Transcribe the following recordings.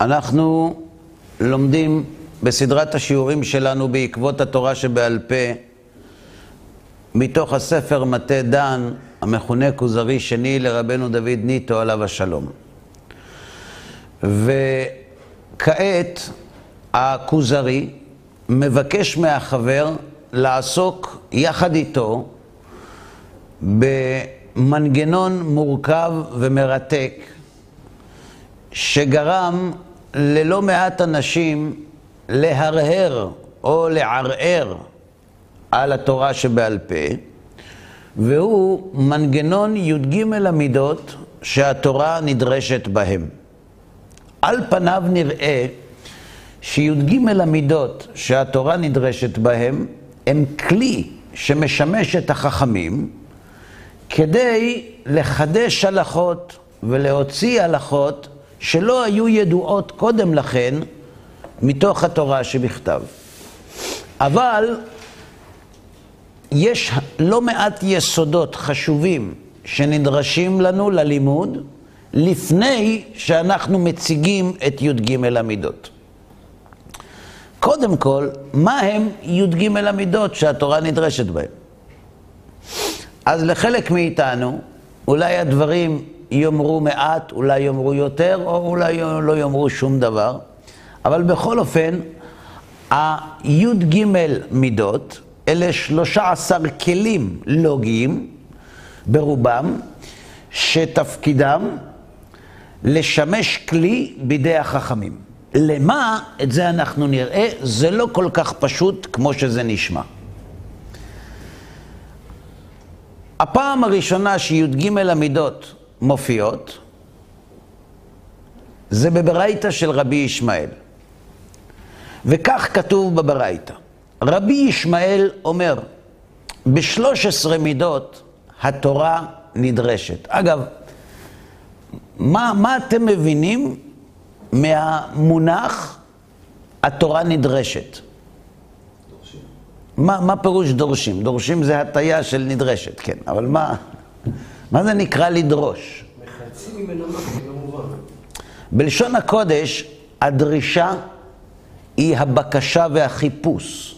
אנחנו לומדים בסדרת השיעורים שלנו בעקבות התורה שבעל פה, מתוך הספר מטה דן, המכונה כוזרי שני לרבנו דוד ניטו עליו השלום. וכעת הכוזרי מבקש מהחבר לעסוק יחד איתו במנגנון מורכב ומרתק שגרם ללא מעט אנשים להרהר או לערער על התורה שבעל פה, והוא מנגנון י"ג המידות שהתורה נדרשת בהם. על פניו נראה שי"ג המידות שהתורה נדרשת בהם הם כלי שמשמש את החכמים כדי לחדש הלכות ולהוציא הלכות שלא היו ידועות קודם לכן מתוך התורה שבכתב. אבל יש לא מעט יסודות חשובים שנדרשים לנו ללימוד לפני שאנחנו מציגים את י"ג המידות. קודם כל, מה הם י"ג המידות שהתורה נדרשת בהם? אז לחלק מאיתנו, אולי הדברים יאמרו מעט, אולי יאמרו יותר, או אולי לא יאמרו שום דבר, אבל בכל אופן, הי"ג מידות, אלה 13 כלים לוגיים ברובם, שתפקידם לשמש כלי בידי החכמים. למה? את זה אנחנו נראה, זה לא כל כך פשוט כמו שזה נשמע. הפעם הראשונה שי"ג המידות מופיעות, זה בברייתא של רבי ישמעאל. וכך כתוב בברייתא. רבי ישמעאל אומר, בשלוש עשרה מידות התורה נדרשת. אגב, מה, מה אתם מבינים מהמונח התורה נדרשת? מה, מה פירוש דורשים? דורשים זה הטיה של נדרשת, כן, אבל מה, מה זה נקרא לדרוש? מחלצים ממנה משהו, לא. בלשון הקודש, הדרישה היא הבקשה והחיפוש.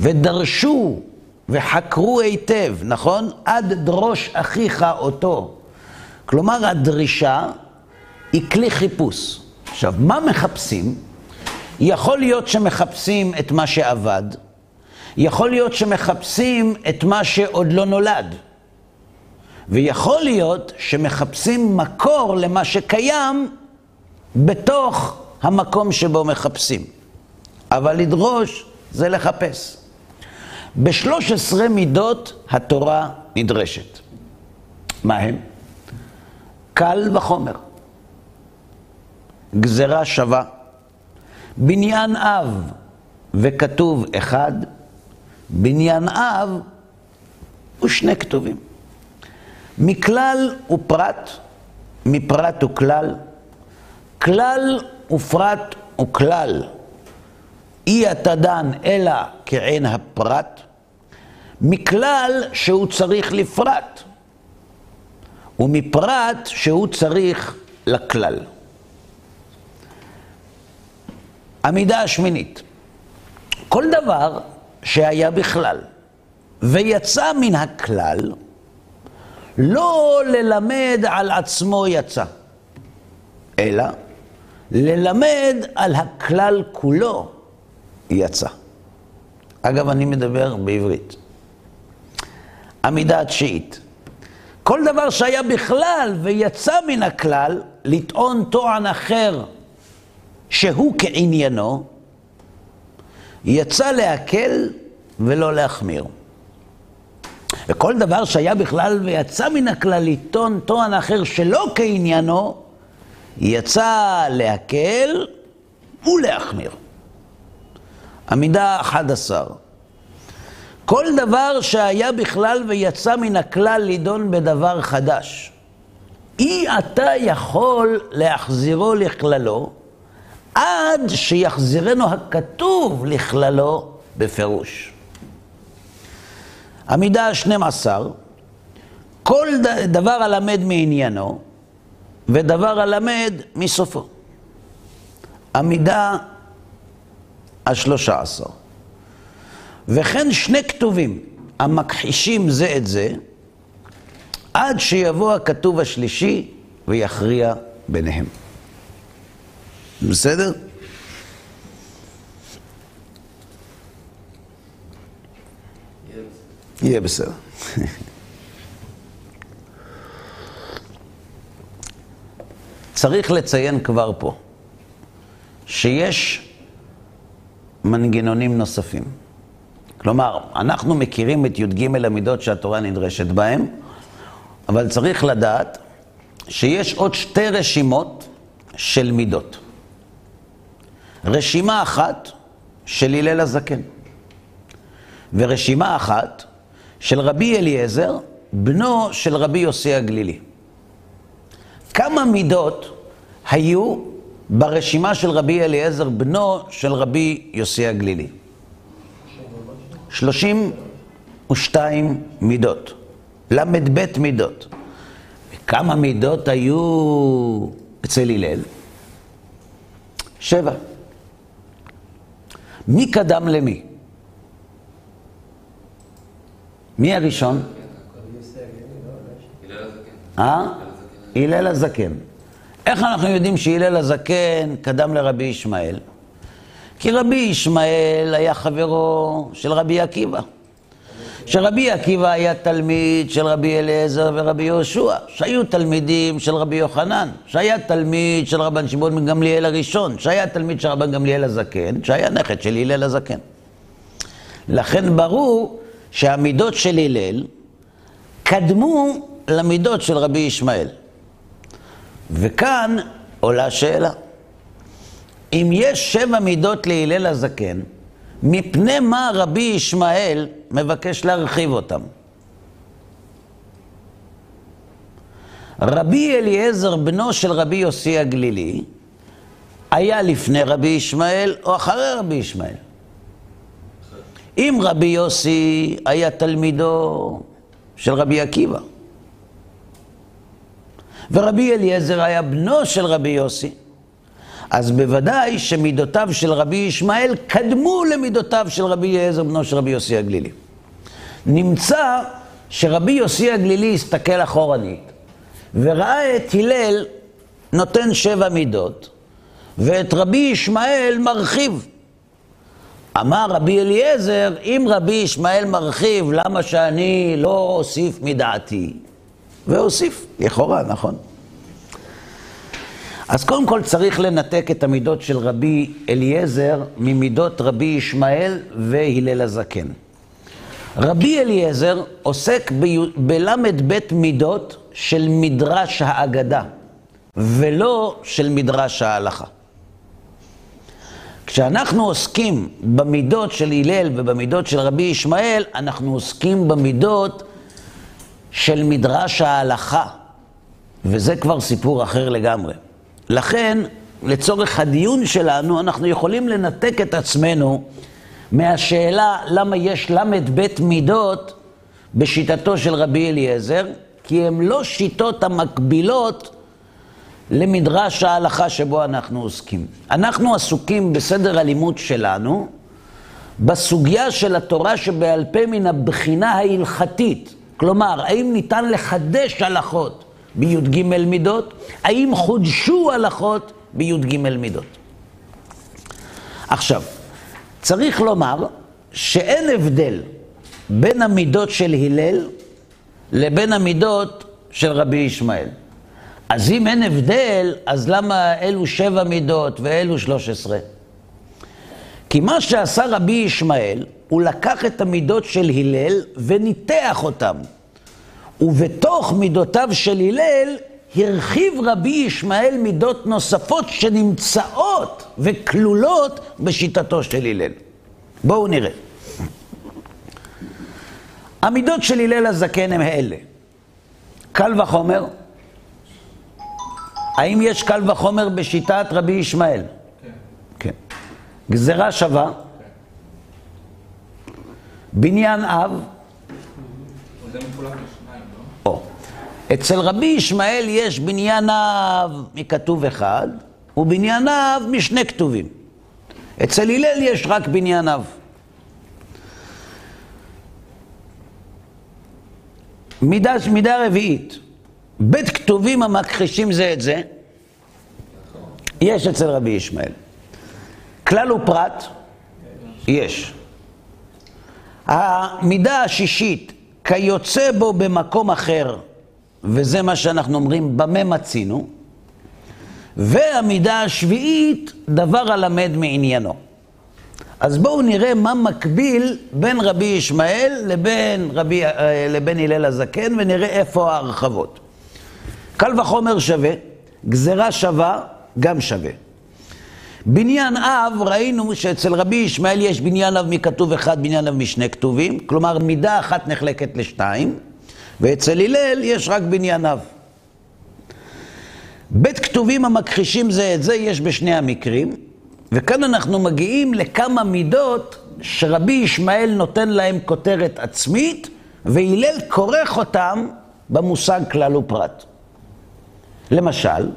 ודרשו וחקרו היטב, נכון? עד דרוש אחיך אותו. כלומר, הדרישה היא כלי חיפוש. עכשיו, מה מחפשים? יכול להיות שמחפשים את מה שאבד, יכול להיות שמחפשים את מה שעוד לא נולד, ויכול להיות שמחפשים מקור למה שקיים בתוך המקום שבו מחפשים. אבל לדרוש זה לחפש. בשלוש עשרה מידות התורה נדרשת. מה הם? קל וחומר. גזרה שווה. בניין אב וכתוב אחד, בניין אב ושני כתובים. מכלל ופרט, מפרט וכלל, כלל ופרט וכלל. אי אתה דן אלא כעין הפרט, מכלל שהוא צריך לפרט, ומפרט שהוא צריך לכלל. המידה השמינית, כל דבר שהיה בכלל ויצא מן הכלל, לא ללמד על עצמו יצא, אלא ללמד על הכלל כולו יצא. אגב, אני מדבר בעברית. המידה התשיעית. כל דבר שהיה בכלל ויצא מן הכלל, לטעון טוען אחר שהוא כעניינו, יצא להקל ולא להחמיר. וכל דבר שהיה בכלל ויצא מן הכלל לטעון טוען אחר שלא כעניינו, יצא להקל ולהחמיר. המידה 11. כל דבר שהיה בכלל ויצא מן הכלל לידון בדבר חדש. אי אתה יכול להחזירו לכללו, עד שיחזירנו הכתוב לכללו בפירוש. המידה ה-12, כל דבר הלמד מעניינו, ודבר הלמד מסופו. המידה השלושה עשר. וכן שני כתובים המכחישים זה את זה, עד שיבוא הכתוב השלישי ויכריע ביניהם. בסדר? יהיה בסדר. צריך לציין כבר פה שיש מנגנונים נוספים. כלומר, אנחנו מכירים את י"ג המידות שהתורה נדרשת בהן, אבל צריך לדעת שיש עוד שתי רשימות של מידות. רשימה אחת של הלל הזקן, ורשימה אחת של רבי אליעזר, בנו של רבי יוסי הגלילי. כמה מידות היו ברשימה של רבי אליעזר, בנו של רבי יוסי הגלילי? 32 מידות, ל"ב מידות. וכמה מידות היו אצל הלל? שבע. מי קדם למי? מי הראשון? אה? הלל הזקן. איך אנחנו יודעים שהלל הזקן קדם לרבי ישמעאל? כי רבי ישמעאל היה חברו של רבי עקיבא. שרבי עקיבא היה תלמיד של רבי אליעזר ורבי יהושע, שהיו תלמידים של רבי יוחנן, שהיה תלמיד של רבן שמעון בן גמליאל הראשון, שהיה תלמיד של רבן גמליאל הזקן, שהיה נכד של הלל הזקן. לכן ברור שהמידות של הלל קדמו למידות של רבי ישמעאל. וכאן עולה שאלה. אם יש שבע מידות להלל הזקן, מפני מה רבי ישמעאל מבקש להרחיב אותם? רבי אליעזר, בנו של רבי יוסי הגלילי, היה לפני רבי ישמעאל או אחרי רבי ישמעאל? אם רבי יוסי היה תלמידו של רבי עקיבא, ורבי אליעזר היה בנו של רבי יוסי, אז בוודאי שמידותיו של רבי ישמעאל קדמו למידותיו של רבי אליעזר, בנו של רבי יוסי הגלילי. נמצא שרבי יוסי הגלילי הסתכל אחורנית, וראה את הלל נותן שבע מידות, ואת רבי ישמעאל מרחיב. אמר רבי אליעזר, אם רבי ישמעאל מרחיב, למה שאני לא אוסיף מדעתי? והוסיף, לכאורה, נכון. אז קודם כל צריך לנתק את המידות של רבי אליעזר ממידות רבי ישמעאל והלל הזקן. רבי אליעזר עוסק בל"ב מידות של מדרש האגדה, ולא של מדרש ההלכה. כשאנחנו עוסקים במידות של הלל ובמידות של רבי ישמעאל, אנחנו עוסקים במידות של מדרש ההלכה, וזה כבר סיפור אחר לגמרי. לכן, לצורך הדיון שלנו, אנחנו יכולים לנתק את עצמנו מהשאלה למה יש ל"ב מידות בשיטתו של רבי אליעזר, כי הן לא שיטות המקבילות למדרש ההלכה שבו אנחנו עוסקים. אנחנו עסוקים בסדר הלימוד שלנו בסוגיה של התורה שבעל פה מן הבחינה ההלכתית. כלומר, האם ניתן לחדש הלכות בי"ג מידות? האם חודשו הלכות בי"ג מידות? עכשיו, צריך לומר שאין הבדל בין המידות של הלל לבין המידות של רבי ישמעאל. אז אם אין הבדל, אז למה אלו שבע מידות ואלו שלוש עשרה? כי מה שעשה רבי ישמעאל, הוא לקח את המידות של הלל וניתח אותם. ובתוך מידותיו של הלל הרחיב רבי ישמעאל מידות נוספות שנמצאות וכלולות בשיטתו של הלל. בואו נראה. המידות של הלל הזקן הם אלה. קל וחומר, האם יש קל וחומר בשיטת רבי ישמעאל? כן. כן. גזרה שווה? כן. בניין אב? זה מחולק לשניים, לא? או. אצל רבי ישמעאל יש בניין אב מכתוב אחד, ובנייניו משני כתובים. אצל הלל יש רק בנייניו. מידה, מידה רביעית, בית כתובים המכחישים זה את זה, יש אצל רבי ישמעאל. כלל ופרט, יש. המידה השישית, כיוצא בו במקום אחר, וזה מה שאנחנו אומרים, במה מצינו, והמידה השביעית, דבר הלמד מעניינו. אז בואו נראה מה מקביל בין רבי ישמעאל לבין, רבי, אה, לבין הלל הזקן, ונראה איפה ההרחבות. קל וחומר שווה, גזרה שווה, גם שווה. בניין אב, ראינו שאצל רבי ישמעאל יש בניין אב מכתוב אחד, בניין אב משני כתובים, כלומר מידה אחת נחלקת לשתיים, ואצל הלל יש רק בניין אב. בית כתובים המכחישים זה את זה יש בשני המקרים, וכאן אנחנו מגיעים לכמה מידות שרבי ישמעאל נותן להם כותרת עצמית, והלל כורך אותם במושג כלל ופרט. למשל,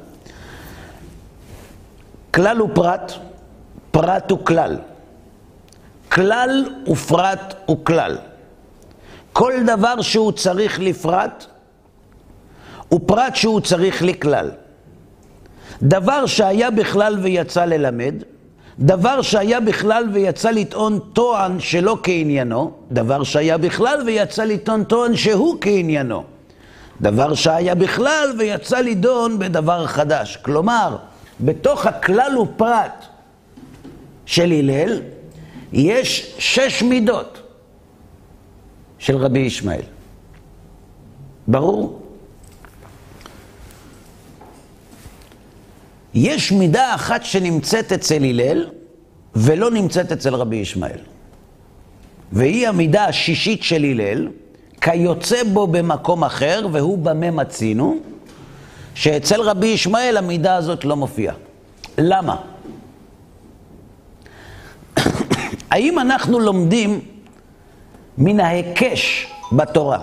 כלל ופרט, פרט וכלל. כלל ופרט וכלל. כל דבר שהוא צריך לפרט, ופרט שהוא צריך לכלל. דבר שהיה בכלל ויצא ללמד, דבר שהיה בכלל ויצא לטעון טוען שלא כעניינו, דבר שהיה בכלל ויצא לטעון טוען שהוא כעניינו, דבר שהיה בכלל ויצא לדון בדבר חדש. כלומר, בתוך הכלל ופרט של הלל, יש שש מידות של רבי ישמעאל. ברור? יש מידה אחת שנמצאת אצל הלל ולא נמצאת אצל רבי ישמעאל. והיא המידה השישית של הלל, כיוצא בו במקום אחר, והוא במה מצינו, שאצל רבי ישמעאל המידה הזאת לא מופיעה. למה? האם אנחנו לומדים מן ההיקש בתורה?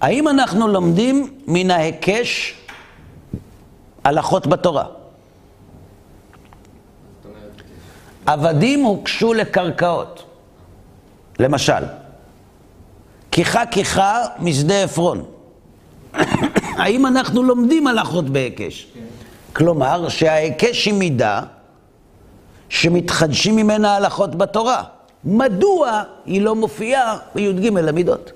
האם אנחנו לומדים מן ההיקש הלכות בתורה? עבדים הוקשו לקרקעות, למשל, כיחה כיחה משדה עפרון. האם אנחנו לומדים הלכות בהיקש? כלומר, שההיקש היא מידה שמתחדשים ממנה הלכות בתורה. מדוע היא לא מופיעה בי"ג המידות?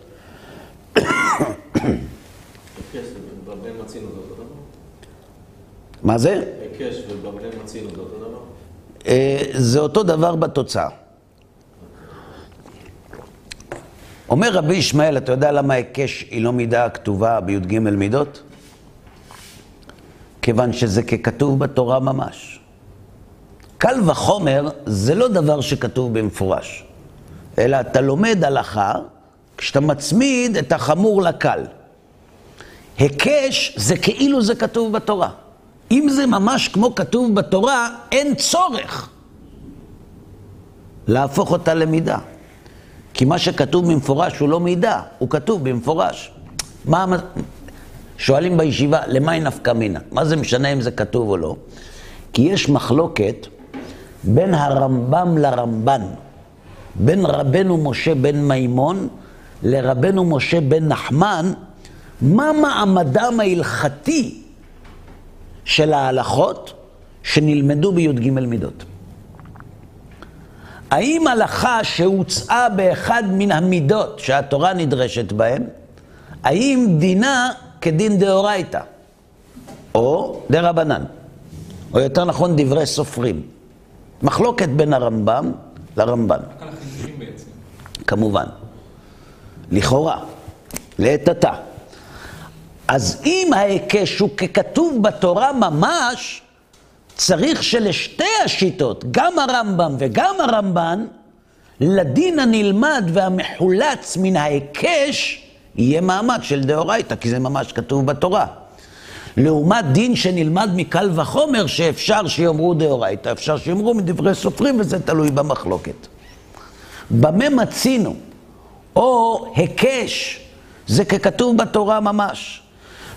מה זה? היקש ובבני מצינו זה אותו דבר? אה, זה אותו דבר בתוצאה. אומר רבי ישמעאל, אתה יודע למה היקש היא לא מידה כתובה בי"ג מידות? כיוון שזה ככתוב בתורה ממש. קל וחומר זה לא דבר שכתוב במפורש, אלא אתה לומד הלכה כשאתה מצמיד את החמור לקל. היקש זה כאילו זה כתוב בתורה. אם זה ממש כמו כתוב בתורה, אין צורך להפוך אותה למידה. כי מה שכתוב במפורש הוא לא מידה, הוא כתוב במפורש. מה, שואלים בישיבה, למה היא נפקא מינה? מה זה משנה אם זה כתוב או לא? כי יש מחלוקת בין הרמב"ם לרמב"ן, בין רבנו משה בן מימון לרבנו משה בן נחמן, מה מעמדם ההלכתי של ההלכות שנלמדו בי"ג מידות. האם הלכה שהוצאה באחד מן המידות שהתורה נדרשת בהן, האם דינה כדין דאורייתא, או דרבנן, או יותר נכון דברי סופרים. מחלוקת בין הרמב"ם לרמב"ן. כמובן. לכאורה, לעת עתה. אז אם ההיקש הוא ככתוב בתורה ממש, צריך שלשתי השיטות, גם הרמב"ם וגם הרמב"ן, לדין הנלמד והמחולץ מן ההיקש, יהיה מעמד של דאורייתא, כי זה ממש כתוב בתורה. לעומת דין שנלמד מקל וחומר, שאפשר שיאמרו דאורייתא, אפשר שיאמרו מדברי סופרים, וזה תלוי במחלוקת. במה מצינו, או היקש, זה ככתוב בתורה ממש.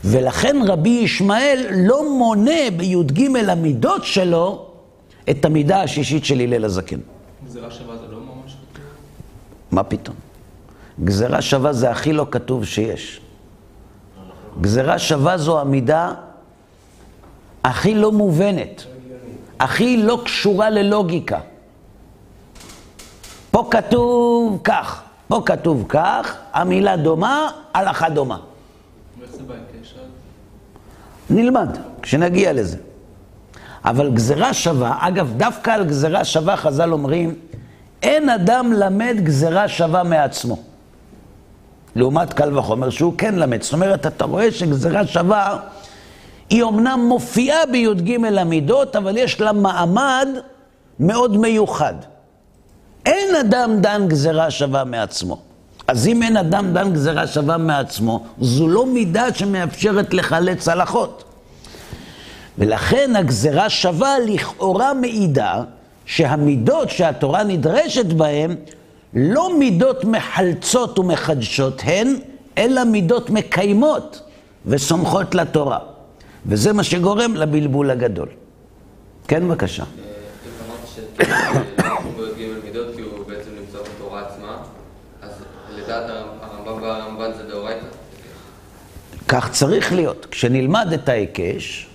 ולכן רבי ישמעאל לא מונה בי"ג המידות שלו את המידה השישית של הלל הזקן. גזירה שווה זה לא ממש כתוב? מה פתאום? גזירה שווה זה הכי לא כתוב שיש. גזירה שווה זו המידה הכי לא מובנת, הכי לא קשורה ללוגיקה. פה כתוב כך, פה כתוב כך, המילה דומה, הלכה דומה. ואיך זה בהיקש? אז? נלמד, כשנגיע לזה. אבל גזירה שווה, אגב, דווקא על גזירה שווה חז"ל אומרים, אין אדם למד גזירה שווה מעצמו. לעומת קל וחומר שהוא כן למד. זאת אומרת, אתה רואה שגזירה שווה, היא אומנם מופיעה בי"ג המידות, אבל יש לה מעמד מאוד מיוחד. אין אדם דן גזירה שווה מעצמו. אז אם אין אדם דן גזירה שווה מעצמו, זו לא מידה שמאפשרת לחלץ הלכות. ולכן הגזירה שווה לכאורה מעידה שהמידות שהתורה נדרשת בהן לא מידות מחלצות ומחדשות הן, אלא מידות מקיימות וסומכות לתורה. וזה מה שגורם לבלבול הגדול. כן, בבקשה. אמרת שבי"ג מידות כי הוא בעצם נמצא בתורה עצמה, אז לדעת הרמב"ם והרמב"ן זה דאורייתא? כך צריך להיות. כשנלמד את ההיקש,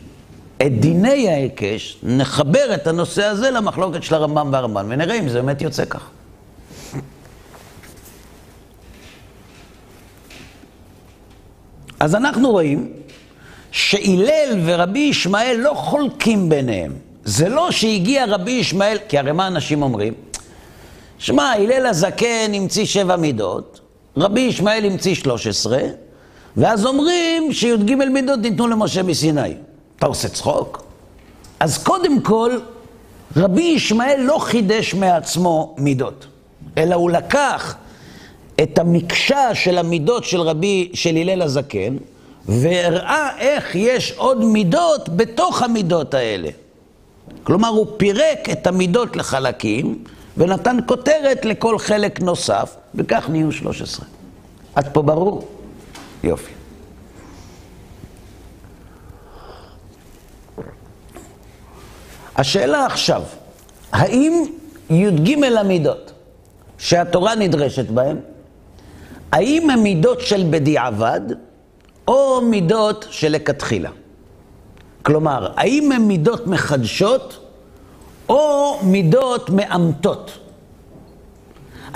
את דיני ההיקש, נחבר את הנושא הזה למחלוקת של הרמב"ם והרמב"ן, ונראה אם זה באמת יוצא כך. אז אנחנו רואים שהלל ורבי ישמעאל לא חולקים ביניהם. זה לא שהגיע רבי ישמעאל, כי הרי מה אנשים אומרים? שמע, הלל הזקן המציא שבע מידות, רבי ישמעאל המציא שלוש עשרה, ואז אומרים שי"ג מידות ניתנו למשה מסיני. אתה עושה צחוק? אז קודם כל, רבי ישמעאל לא חידש מעצמו מידות, אלא הוא לקח את המקשה של המידות של רבי, של הלל הזקן, והראה איך יש עוד מידות בתוך המידות האלה. כלומר, הוא פירק את המידות לחלקים, ונתן כותרת לכל חלק נוסף, וכך נהיו 13. עד פה ברור? יופי. השאלה עכשיו, האם י"ג המידות שהתורה נדרשת בהן, האם הן מידות של בדיעבד, או מידות שלכתחילה? כלומר, האם הן מידות מחדשות, או מידות מאמתות?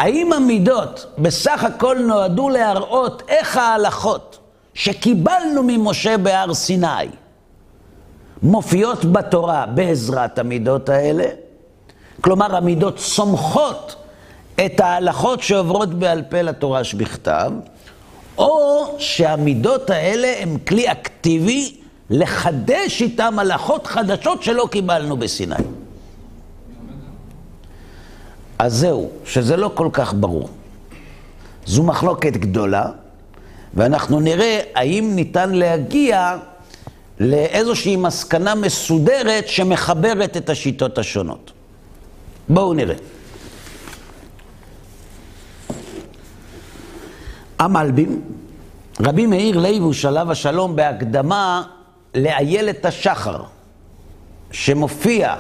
האם המידות בסך הכל נועדו להראות איך ההלכות שקיבלנו ממשה בהר סיני מופיעות בתורה בעזרת המידות האלה? כלומר, המידות סומכות את ההלכות שעוברות בעל פה לתורה שבכתב, או שהמידות האלה הן כלי אקטיבי לחדש איתם הלכות חדשות שלא קיבלנו בסיני. אז זהו, שזה לא כל כך ברור. זו מחלוקת גדולה, ואנחנו נראה האם ניתן להגיע לאיזושהי מסקנה מסודרת שמחברת את השיטות השונות. בואו נראה. המלבים, רבי מאיר לייבו שלב השלום בהקדמה לאיילת השחר, שמופיע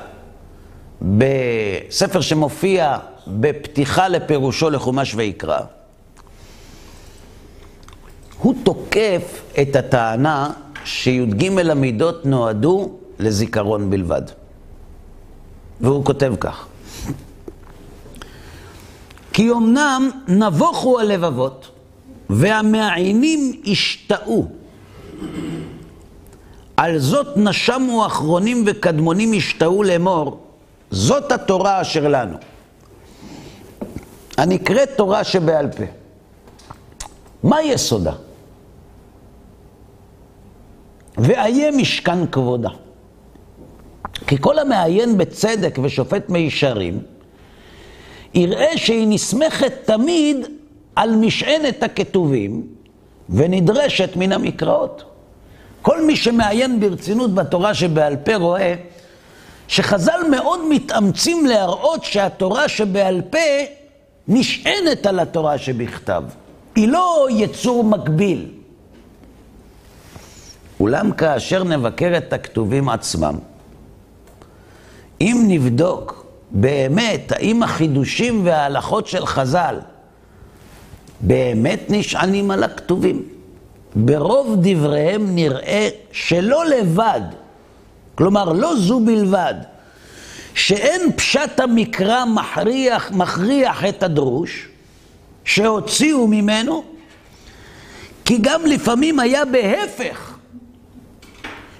בספר שמופיע בפתיחה לפירושו לחומש ויקרא, הוא תוקף את הטענה שי"ג המידות נועדו לזיכרון בלבד. והוא כותב כך: כי אמנם נבוכו הלבבות והמעיינים השתאו על זאת נשמו אחרונים וקדמונים השתאו לאמור, זאת התורה אשר לנו. הנקראת תורה שבעל פה. מה יסודה? ואיה משכן כבודה. כי כל המעיין בצדק ושופט מישרים, יראה שהיא נסמכת תמיד על משענת הכתובים ונדרשת מן המקראות. כל מי שמעיין ברצינות בתורה שבעל פה רואה שחז"ל מאוד מתאמצים להראות שהתורה שבעל פה נשענת על התורה שבכתב. היא לא יצור מקביל. אולם כאשר נבקר את הכתובים עצמם, אם נבדוק באמת האם החידושים וההלכות של חז"ל באמת נשענים על הכתובים, ברוב דבריהם נראה שלא לבד, כלומר לא זו בלבד, שאין פשט המקרא מכריח, מכריח את הדרוש, שהוציאו ממנו, כי גם לפעמים היה בהפך,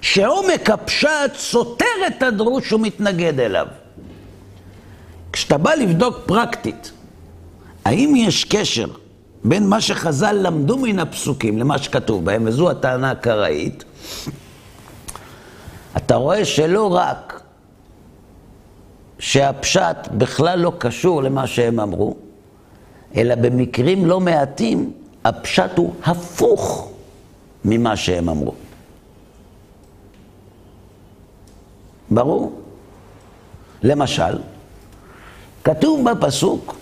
שעומק הפשט סותר את הדרוש ומתנגד אליו. כשאתה בא לבדוק פרקטית, האם יש קשר בין מה שחז"ל למדו מן הפסוקים למה שכתוב בהם, וזו הטענה הקראית, אתה רואה שלא רק שהפשט בכלל לא קשור למה שהם אמרו, אלא במקרים לא מעטים הפשט הוא הפוך ממה שהם אמרו. ברור? למשל, כתוב בפסוק,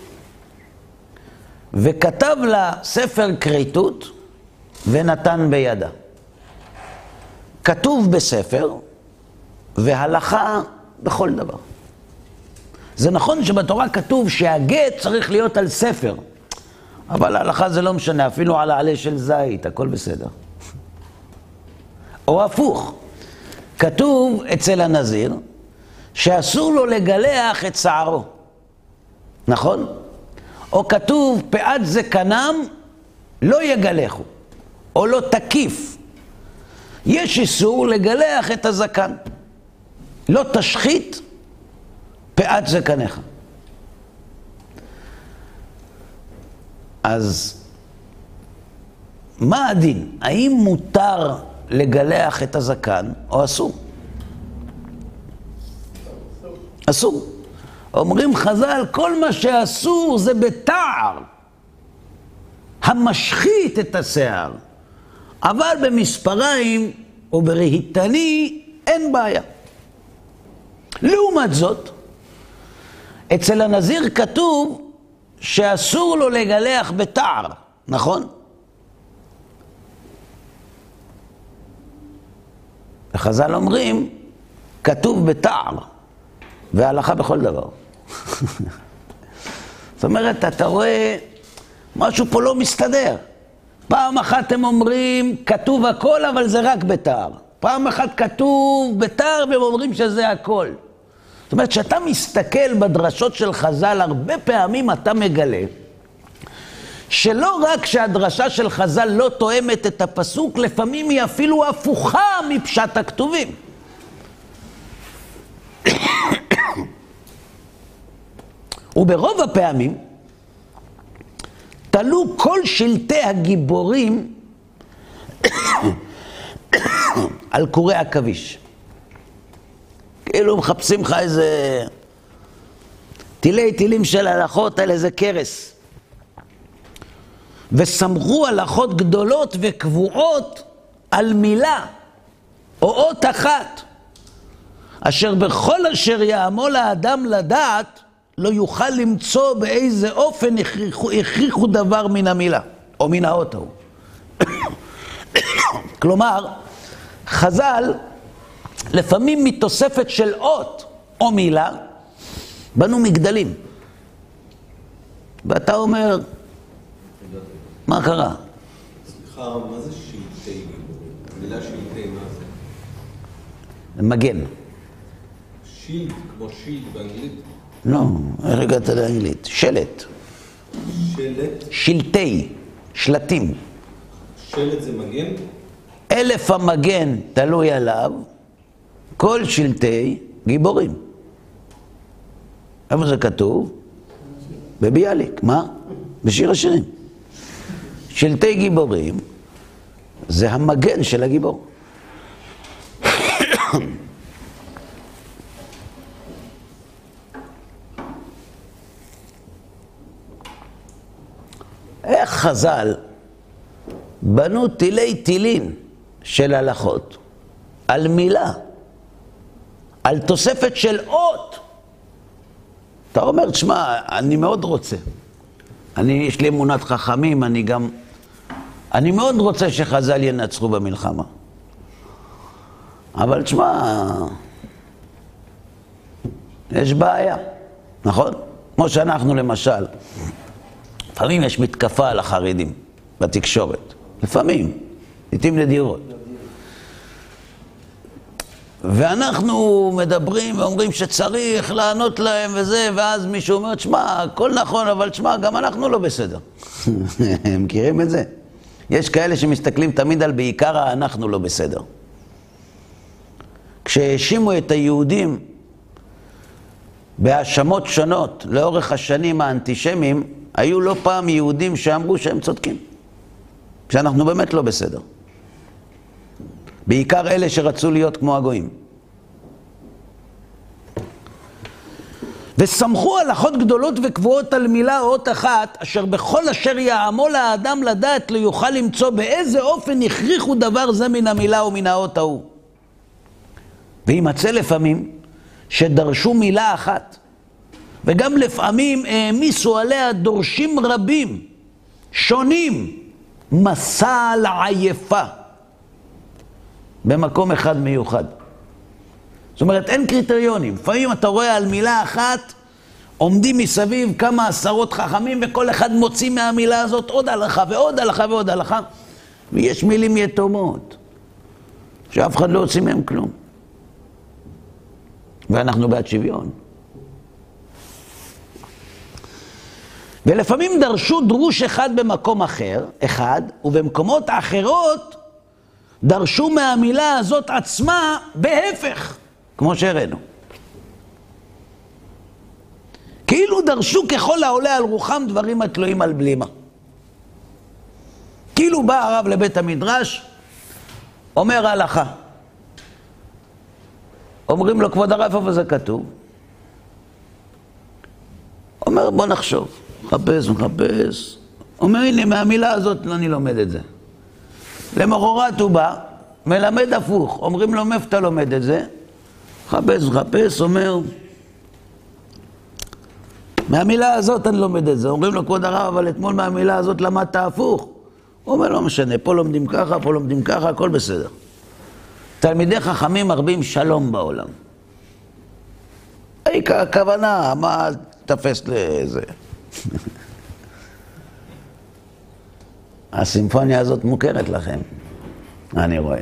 וכתב לה ספר כריתות ונתן בידה. כתוב בספר והלכה בכל דבר. זה נכון שבתורה כתוב שהגט צריך להיות על ספר, אבל ההלכה זה לא משנה, אפילו על העלה של זית, הכל בסדר. או הפוך, כתוב אצל הנזיר שאסור לו לגלח את שערו, נכון? או כתוב פאת זקנם לא יגלחו, או לא תקיף. יש איסור לגלח את הזקן. לא תשחית פאת זקניך. אז מה הדין? האם מותר לגלח את הזקן או אסור? אסור. אומרים חז"ל, כל מה שאסור זה בתער, המשחית את השיער. אבל במספריים או ברהיטני אין בעיה. לעומת זאת, אצל הנזיר כתוב שאסור לו לגלח בתער, נכון? וחז"ל אומרים, כתוב בתער, והלכה בכל דבר. זאת אומרת, אתה רואה, משהו פה לא מסתדר. פעם אחת הם אומרים, כתוב הכל, אבל זה רק בתער. פעם אחת כתוב בתער, והם אומרים שזה הכל. זאת אומרת, כשאתה מסתכל בדרשות של חז"ל, הרבה פעמים אתה מגלה שלא רק שהדרשה של חז"ל לא תואמת את הפסוק, לפעמים היא אפילו הפוכה מפשט הכתובים. וברוב הפעמים תלו כל שלטי הגיבורים על קורי עכביש. כאילו מחפשים לך איזה תילי תילים של הלכות על איזה קרס. וסמכו הלכות גדולות וקבועות על מילה או אות אחת, אשר בכל אשר יעמול האדם לדעת, לא יוכל למצוא באיזה אופן הכריחו, הכריחו דבר מן המילה, או מן האות ההוא. כלומר, חז"ל, לפעמים מתוספת של אות או מילה, בנו מגדלים. ואתה אומר, מה קרה? סליחה, מה זה שלטי? המילה שלטי, מה זה? מגן. שילד, כמו שילד באנגלית. לא, איך הגעת לאנגלית? שלט. שלט, שלטי, שלטים. שלט זה מגן? אלף המגן תלוי עליו, כל שלטי גיבורים. איפה זה כתוב? בביאליק. מה? בשיר השירים. שלטי גיבורים זה המגן של הגיבור. איך חז"ל בנו תילי תילין של הלכות על מילה, על תוספת של אות. אתה אומר, תשמע, אני מאוד רוצה. אני, יש לי אמונת חכמים, אני גם... אני מאוד רוצה שחז"ל ינצחו במלחמה. אבל תשמע, יש בעיה, נכון? כמו שאנחנו למשל, לפעמים יש מתקפה על החרדים בתקשורת, לפעמים, לעיתים נדירות. ואנחנו מדברים ואומרים שצריך לענות להם וזה, ואז מישהו אומר, שמע, הכל נכון, אבל שמע, גם אנחנו לא בסדר. הם מכירים את זה? יש כאלה שמסתכלים תמיד על בעיקר ה"אנחנו לא בסדר". כשהאשימו את היהודים בהאשמות שונות לאורך השנים האנטישמיים, היו לא פעם יהודים שאמרו שהם צודקים, שאנחנו באמת לא בסדר. בעיקר אלה שרצו להיות כמו הגויים. וסמכו הלכות גדולות וקבועות על מילה או אות אחת, אשר בכל אשר יעמול האדם לדעת לא יוכל למצוא באיזה אופן הכריחו דבר זה מן המילה או מן האות ההוא. וימצא לפעמים שדרשו מילה אחת, וגם לפעמים העמיסו עליה דורשים רבים, שונים, מסע על עייפה. במקום אחד מיוחד. זאת אומרת, אין קריטריונים. לפעמים אתה רואה על מילה אחת, עומדים מסביב כמה עשרות חכמים, וכל אחד מוציא מהמילה הזאת עוד הלכה ועוד הלכה ועוד הלכה, ויש מילים יתומות, שאף אחד לא הוציא מהם כלום. ואנחנו בעד שוויון. ולפעמים דרשו דרוש אחד במקום אחר, אחד, ובמקומות אחרות דרשו מהמילה הזאת עצמה בהפך, כמו שהראינו. כאילו דרשו ככל העולה על רוחם דברים התלויים על בלימה. כאילו בא הרב לבית המדרש, אומר הלכה. אומרים לו, כבוד הרב, איפה זה כתוב? אומר, בוא נחשוב. מחפש, מחפש. אומר, הנה, מהמילה הזאת אני לומד את זה. למחרת הוא בא, מלמד הפוך. אומרים לו, מאיפה אתה לומד את זה? מחפש, מחפש, אומר, מהמילה הזאת אני לומד את זה. אומרים לו, כבוד הרב, אבל אתמול מהמילה הזאת למדת הפוך. הוא אומר, לא משנה, פה לומדים ככה, פה לומדים ככה, הכל בסדר. תלמידי חכמים מרבים שלום בעולם. אי, הכוונה, מה תפס לזה? הסימפוניה הזאת מוכרת לכם, אני רואה.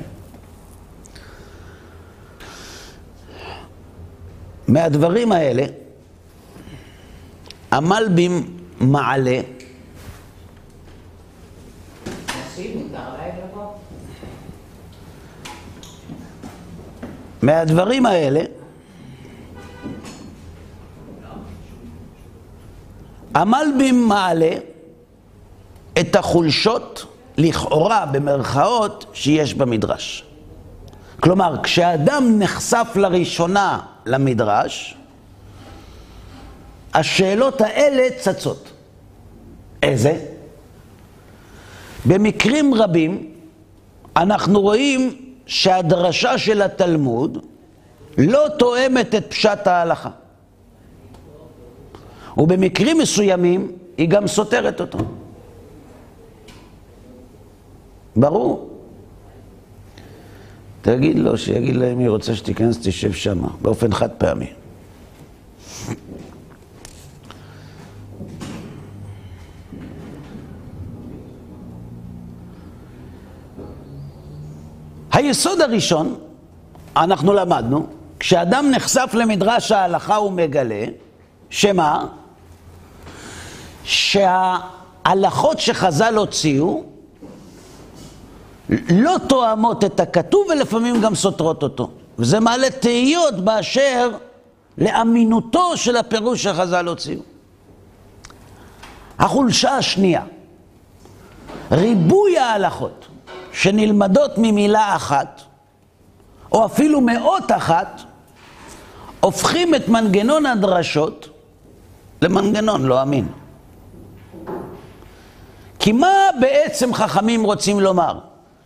מהדברים האלה, המלבים מעלה מהדברים האלה, המלבים מעלה את החולשות, לכאורה, במרכאות, שיש במדרש. כלומר, כשאדם נחשף לראשונה למדרש, השאלות האלה צצות. איזה? במקרים רבים אנחנו רואים שהדרשה של התלמוד לא תואמת את פשט ההלכה. ובמקרים מסוימים היא גם סותרת אותו. ברור. תגיד לו, שיגיד להם, היא רוצה שתיכנס, תשב שמה, באופן חד פעמי. היסוד הראשון, אנחנו למדנו, כשאדם נחשף למדרש ההלכה הוא מגלה, שמה? שההלכות שחז"ל הוציאו לא תואמות את הכתוב ולפעמים גם סותרות אותו. וזה מעלה תהיות באשר לאמינותו של הפירוש שחז"ל הוציאו. החולשה השנייה, ריבוי ההלכות. שנלמדות ממילה אחת, או אפילו מאות אחת, הופכים את מנגנון הדרשות למנגנון לא אמין. כי מה בעצם חכמים רוצים לומר?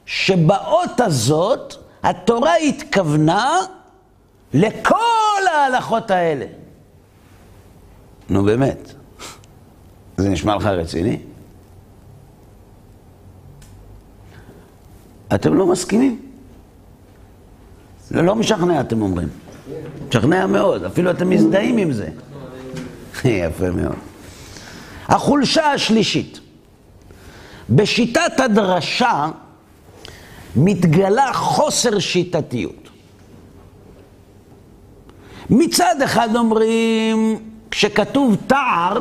שבאות הזאת התורה התכוונה לכל ההלכות האלה. נו באמת, זה נשמע לך רציני? אתם לא מסכימים? לא, לא משכנע, אתם אומרים. משכנע מאוד, אפילו אתם מזדהים עם זה. יפה מאוד. החולשה השלישית. בשיטת הדרשה מתגלה חוסר שיטתיות. מצד אחד אומרים, כשכתוב תער,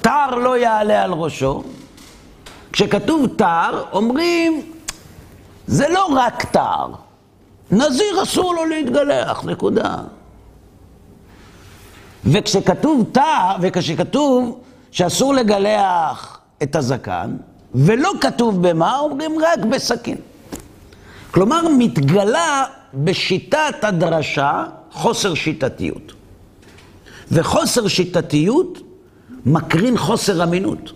תער לא יעלה על ראשו. כשכתוב תער, אומרים, זה לא רק תער. נזיר אסור לו להתגלח, נקודה. וכשכתוב תער, וכשכתוב שאסור לגלח את הזקן, ולא כתוב במה, אומרים רק בסכין. כלומר, מתגלה בשיטת הדרשה חוסר שיטתיות. וחוסר שיטתיות מקרין חוסר אמינות.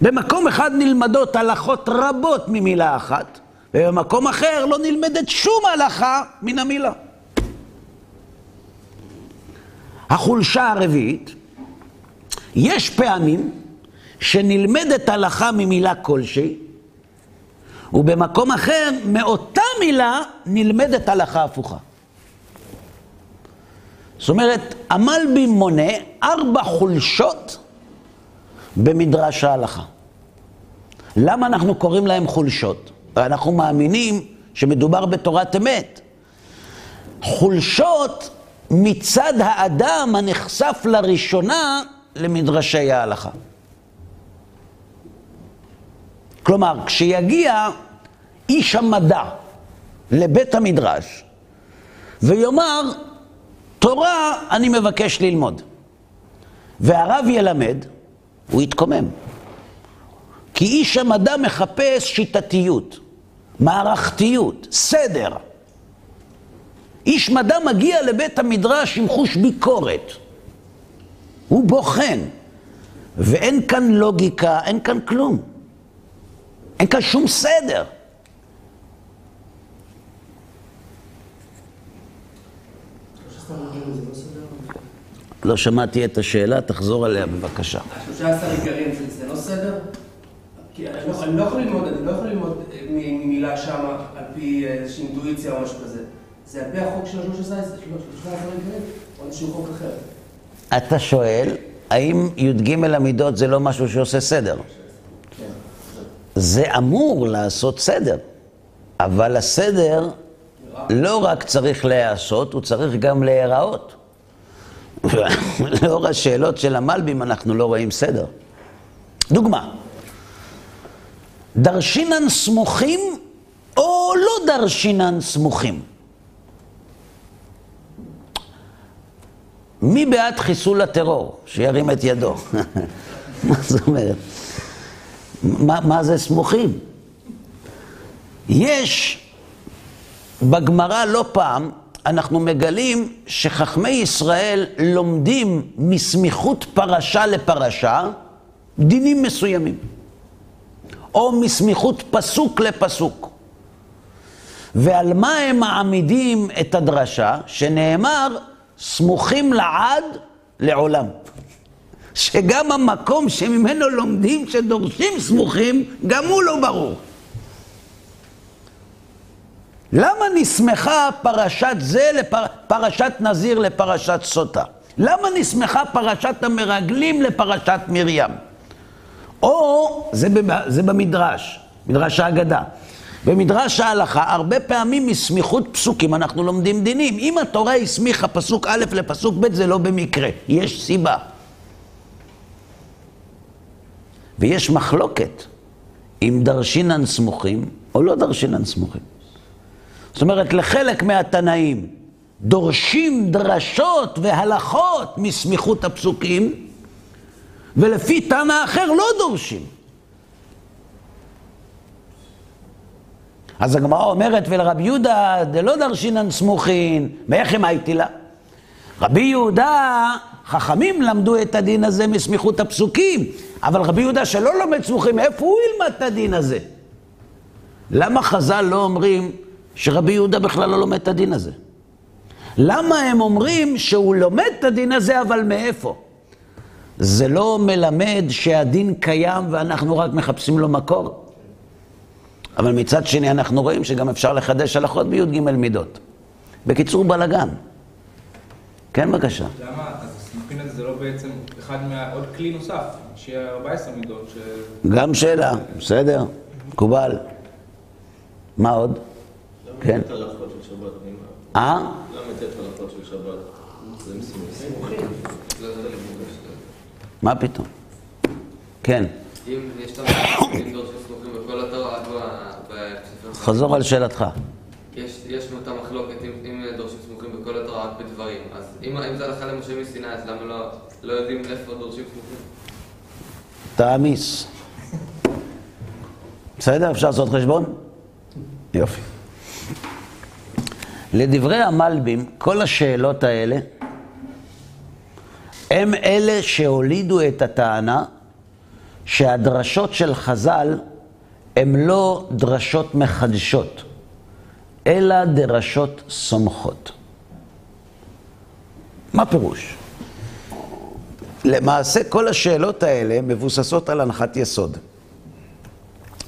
במקום אחד נלמדות הלכות רבות ממילה אחת, ובמקום אחר לא נלמדת שום הלכה מן המילה. החולשה הרביעית, יש פעמים שנלמדת הלכה ממילה כלשהי, ובמקום אחר, מאותה מילה, נלמדת הלכה הפוכה. זאת אומרת, המלבי מונה ארבע חולשות במדרש ההלכה. למה אנחנו קוראים להם חולשות? אנחנו מאמינים שמדובר בתורת אמת. חולשות מצד האדם הנחשף לראשונה למדרשי ההלכה. כלומר, כשיגיע איש המדע לבית המדרש ויאמר, תורה אני מבקש ללמוד, והרב ילמד, הוא יתקומם. כי איש המדע מחפש שיטתיות, מערכתיות, סדר. איש מדע מגיע לבית המדרש עם חוש ביקורת. הוא בוחן. ואין כאן לוגיקה, אין כאן כלום. אין כאן שום סדר. לא שמעתי את השאלה, תחזור עליה בבקשה. השלושה עשר עיקרים זה- לא סדר? כי אני לא- לא יכול ללמוד, אני לא יכול ללמוד אה, מ- ממילה שמה על פי אה, איזושהי אינטואיציה או משהו כזה. זה על פי החוק של השלושה עשר שלושה עשר עיקרים, או איזשהו חוק אחר. אתה שואל, האם י"ג המידות זה לא משהו שעושה סדר? זה אמור לעשות סדר, אבל הסדר לא רק צריך להיעשות, הוא צריך גם להיראות. לאור השאלות של המלבים אנחנו לא רואים סדר. דוגמה, דרשינן סמוכים או לא דרשינן סמוכים? מי בעד חיסול הטרור? שירים את ידו. מה זאת אומרת? מה, מה זה סמוכים? יש בגמרא לא פעם, אנחנו מגלים שחכמי ישראל לומדים מסמיכות פרשה לפרשה דינים מסוימים, או מסמיכות פסוק לפסוק. ועל מה הם מעמידים את הדרשה? שנאמר, סמוכים לעד לעולם. שגם המקום שממנו לומדים שדורשים סמוכים, גם הוא לא ברור. למה נסמכה פרשת זה לפרשת נזיר לפרשת סוטה? למה נסמכה פרשת המרגלים לפרשת מרים? או, זה, בב- זה במדרש, מדרש ההגדה. במדרש ההלכה, הרבה פעמים מסמיכות פסוקים אנחנו לומדים דינים. אם התורה הסמיכה פסוק א' לפסוק ב', זה לא במקרה, יש סיבה. ויש מחלוקת אם דרשינן סמוכים או לא דרשינן סמוכים. זאת אומרת, לחלק מהתנאים דורשים דרשות והלכות מסמיכות הפסוקים, ולפי תנא אחר לא דורשים. אז הגמרא אומרת, ולרבי יהודה דלא דרשינן סמוכין, מאיכם הייתי לה? רבי יהודה, חכמים למדו את הדין הזה מסמיכות הפסוקים, אבל רבי יהודה שלא לומד סמוכים, איפה הוא ילמד את הדין הזה? למה חז"ל לא אומרים שרבי יהודה בכלל לא לומד את הדין הזה? למה הם אומרים שהוא לומד את הדין הזה, אבל מאיפה? זה לא מלמד שהדין קיים ואנחנו רק מחפשים לו מקור? אבל מצד שני אנחנו רואים שגם אפשר לחדש הלכות בי"ג מידות. בקיצור, בלאגן. כן, בבקשה. למה, אז הסמכין הזה זה לא בעצם אחד מה... עוד כלי נוסף, שיהיה 14 מידות, ש... גם שאלה, בסדר, מקובל. מה עוד? כן. את הלכות של שבת? אני- אה? למה את הלכות של שבת? זה מסמכים. לא, לבוגש. מה פתאום? כן. אם יש לנו סמוכים דורשים סמוכים בכל התורה. חזור על שאלתך. יש, יש אותה מחלוקת אם, בכל התורה רק בדברים. אז אם, אם זה הלכה למשה מסיני, אז למה לא, לא יודעים איפה דורשים סמוכים? תעמיס. בסדר? אפשר לעשות חשבון? יופי. לדברי המלבים, כל השאלות האלה הם אלה שהולידו את הטענה שהדרשות של חז"ל הן לא דרשות מחדשות, אלא דרשות סומכות. מה פירוש? למעשה כל השאלות האלה מבוססות על הנחת יסוד.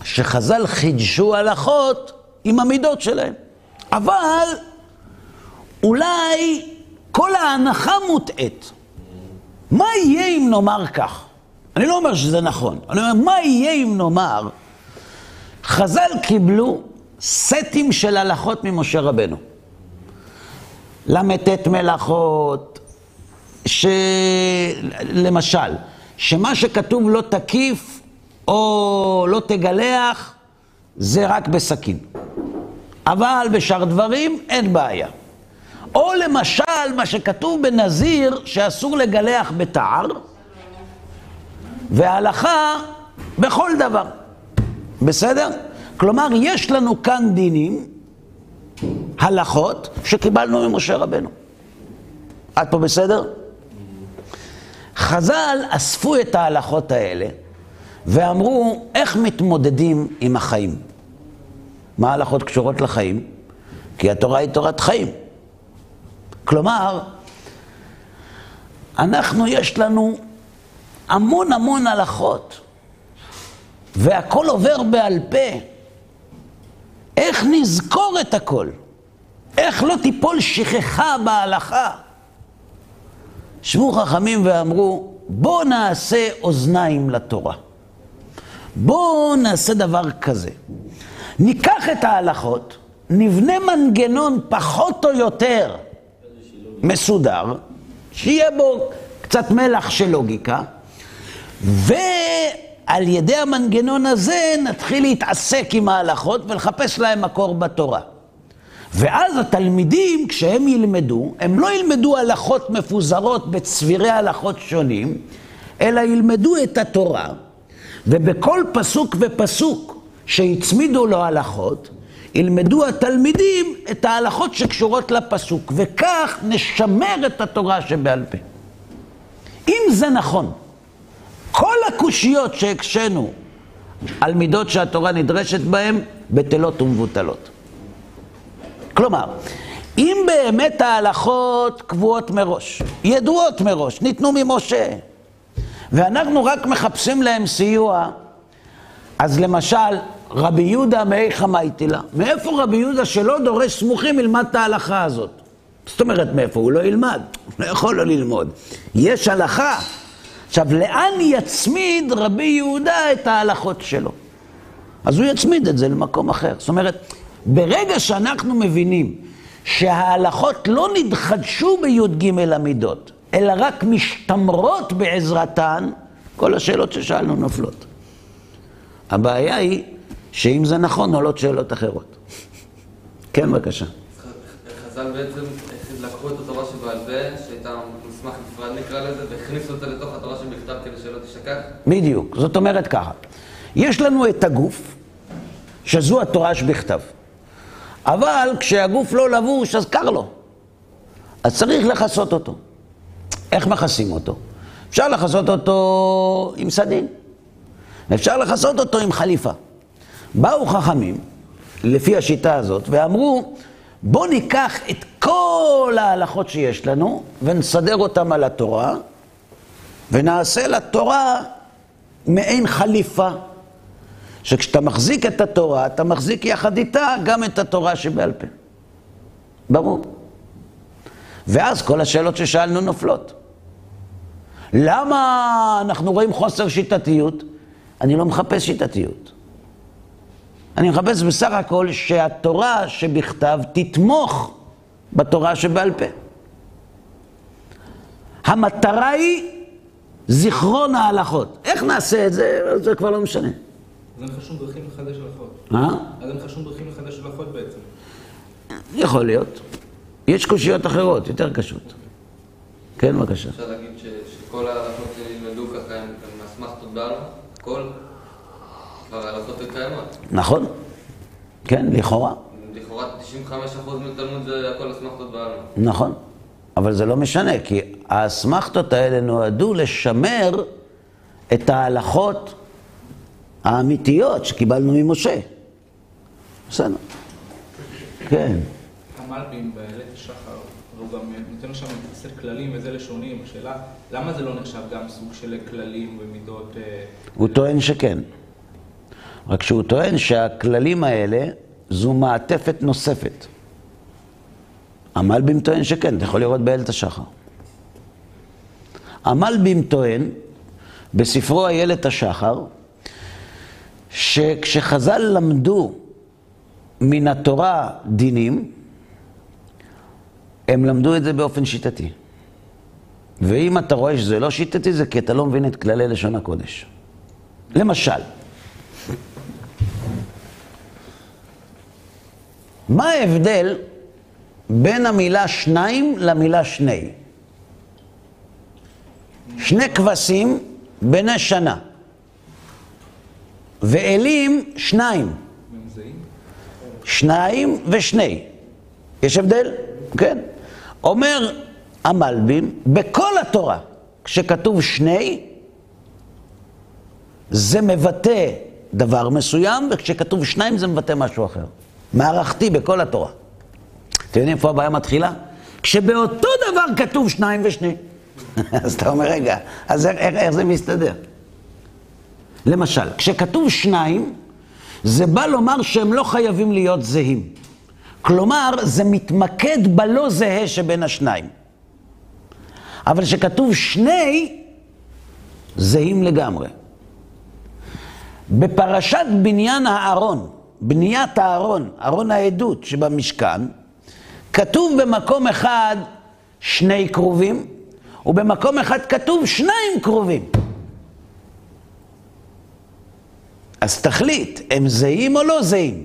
שחז"ל חידשו הלכות עם המידות שלהם. אבל אולי כל ההנחה מוטעית. מה יהיה אם נאמר כך? אני לא אומר שזה נכון, אני אומר, מה יהיה אם נאמר, חז"ל קיבלו סטים של הלכות ממשה רבנו. ל"ט מלאכות, שלמשל, שמה שכתוב לא תקיף או לא תגלח, זה רק בסכין. אבל בשאר דברים אין בעיה. או למשל, מה שכתוב בנזיר, שאסור לגלח בתער, וההלכה בכל דבר. בסדר? כלומר, יש לנו כאן דינים, הלכות, שקיבלנו ממשה רבנו. עד פה בסדר? חז"ל אספו את ההלכות האלה ואמרו, איך מתמודדים עם החיים? מה ההלכות קשורות לחיים? כי התורה היא תורת חיים. כלומר, אנחנו, יש לנו המון המון הלכות, והכל עובר בעל פה. איך נזכור את הכל? איך לא תיפול שכחה בהלכה? שבו חכמים ואמרו, בואו נעשה אוזניים לתורה. בואו נעשה דבר כזה. ניקח את ההלכות, נבנה מנגנון פחות או יותר מסודר, שיהיה בו קצת מלח של לוגיקה, ועל ידי המנגנון הזה נתחיל להתעסק עם ההלכות ולחפש להם מקור בתורה. ואז התלמידים, כשהם ילמדו, הם לא ילמדו הלכות מפוזרות בצבירי הלכות שונים, אלא ילמדו את התורה, ובכל פסוק ופסוק שהצמידו לו הלכות, ילמדו התלמידים את ההלכות שקשורות לפסוק, וכך נשמר את התורה שבעל פה. אם זה נכון, כל הקושיות שהקשינו על מידות שהתורה נדרשת בהן, בטלות ומבוטלות. כלומר, אם באמת ההלכות קבועות מראש, ידועות מראש, ניתנו ממשה, ואנחנו רק מחפשים להם סיוע, אז למשל, רבי יהודה מאיכה מייטילה, מאיפה רבי יהודה שלא דורש סמוכים ילמד את ההלכה הזאת? זאת אומרת, מאיפה? הוא לא ילמד, הוא לא יכול לא ללמוד. יש הלכה. עכשיו, לאן יצמיד רבי יהודה את ההלכות שלו? אז הוא יצמיד את זה למקום אחר. זאת אומרת, ברגע שאנחנו מבינים שההלכות לא נתחדשו בי"ג המידות, אלא רק משתמרות בעזרתן, כל השאלות ששאלנו נופלות. הבעיה היא שאם זה נכון, עולות שאלות אחרות. כן, בבקשה. חז"ל בעצם לקחו את התורה שבעל פה, שהייתה מסמך נפרד נקרא לזה, והכניסו אותה לתוך התורה שבכתב כדי שלא תשכח. בדיוק. זאת אומרת ככה, יש לנו את הגוף, שזו התורה שבכתב. אבל כשהגוף לא לבוש, אז קר לו. אז צריך לכסות אותו. איך מכסים אותו? אפשר לכסות אותו עם סדין. אפשר לכסות אותו עם חליפה. באו חכמים, לפי השיטה הזאת, ואמרו, בואו ניקח את כל ההלכות שיש לנו ונסדר אותם על התורה, ונעשה לתורה מעין חליפה, שכשאתה מחזיק את התורה, אתה מחזיק יחד איתה גם את התורה שבעל פה. ברור. ואז כל השאלות ששאלנו נופלות. למה אנחנו רואים חוסר שיטתיות? אני לא מחפש שיטתיות. אני מחפש בסך הכל שהתורה שבכתב תתמוך בתורה שבעל פה. המטרה היא זיכרון ההלכות. איך נעשה את זה? זה כבר לא משנה. אז אין לך שום דרכים לחדש הלכות. אה? אז אין לך שום דרכים לחדש הלכות בעצם. יכול להיות. יש קושיות אחרות, יותר קשות. כן, בבקשה. אפשר להגיד שכל ההלכות שנלמדו ככה הם הם אסמכתות בעלמא? הכל? כבר ההלכות הן קיימות. נכון? כן, לכאורה. לכאורה 95% מתלמוד זה הכל אסמכתות בעלמא. נכון. אבל זה לא משנה, כי האסמכתות האלה נועדו לשמר את ההלכות האמיתיות שקיבלנו ממשה. בסדר. כן. המלבים באיילת השחר, הוא גם נותן שם סט כללים וזה לשונים. השאלה, למה זה לא נחשב גם סוג של כללים ומידות... אה, הוא טוען שכן. רק שהוא טוען שהכללים האלה זו מעטפת נוספת. המלבים טוען שכן, אתה יכול לראות באיילת השחר. המלבים טוען, בספרו איילת השחר, שכשחז"ל למדו מן התורה דינים, הם למדו את זה באופן שיטתי. ואם אתה רואה שזה לא שיטתי, זה כי אתה לא מבין את כללי לשון הקודש. למשל, מה ההבדל בין המילה שניים למילה שני? שני כבשים בני שנה, ואלים שניים. שניים ושני. יש הבדל? כן. אומר המלבים, בכל התורה, כשכתוב שני, זה מבטא דבר מסוים, וכשכתוב שניים זה מבטא משהו אחר. מערכתי בכל התורה. אתם יודעים איפה הבעיה מתחילה? כשבאותו דבר כתוב שניים ושני. אז אתה אומר, רגע, אז איך, איך זה מסתדר? למשל, כשכתוב שניים, זה בא לומר שהם לא חייבים להיות זהים. כלומר, זה מתמקד בלא זהה שבין השניים. אבל כשכתוב שני, זהים לגמרי. בפרשת בניין הארון, בניית הארון, ארון העדות שבמשכן, כתוב במקום אחד שני קרובים, ובמקום אחד כתוב שניים קרובים. אז תחליט, הם זהים או לא זהים?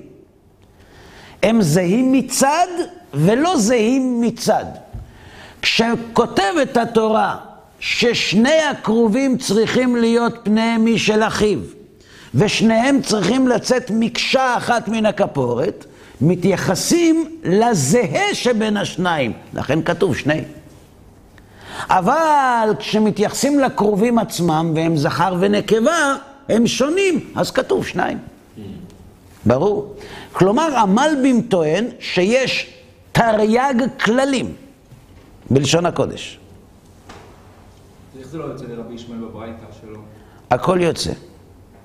הם זהים מצד ולא זהים מצד. כשכותבת התורה ששני הקרובים צריכים להיות פניהם משל אחיו, ושניהם צריכים לצאת מקשה אחת מן הכפורת, מתייחסים לזהה שבין השניים, לכן כתוב שני. אבל כשמתייחסים לקרובים עצמם, והם זכר ונקבה, הם שונים, אז כתוב שניים. ברור. כלומר, המלבים טוען שיש תרי"ג כללים בלשון הקודש. איך זה לא יוצא לרבי ישמעאל בברייתא שלו? הכל יוצא.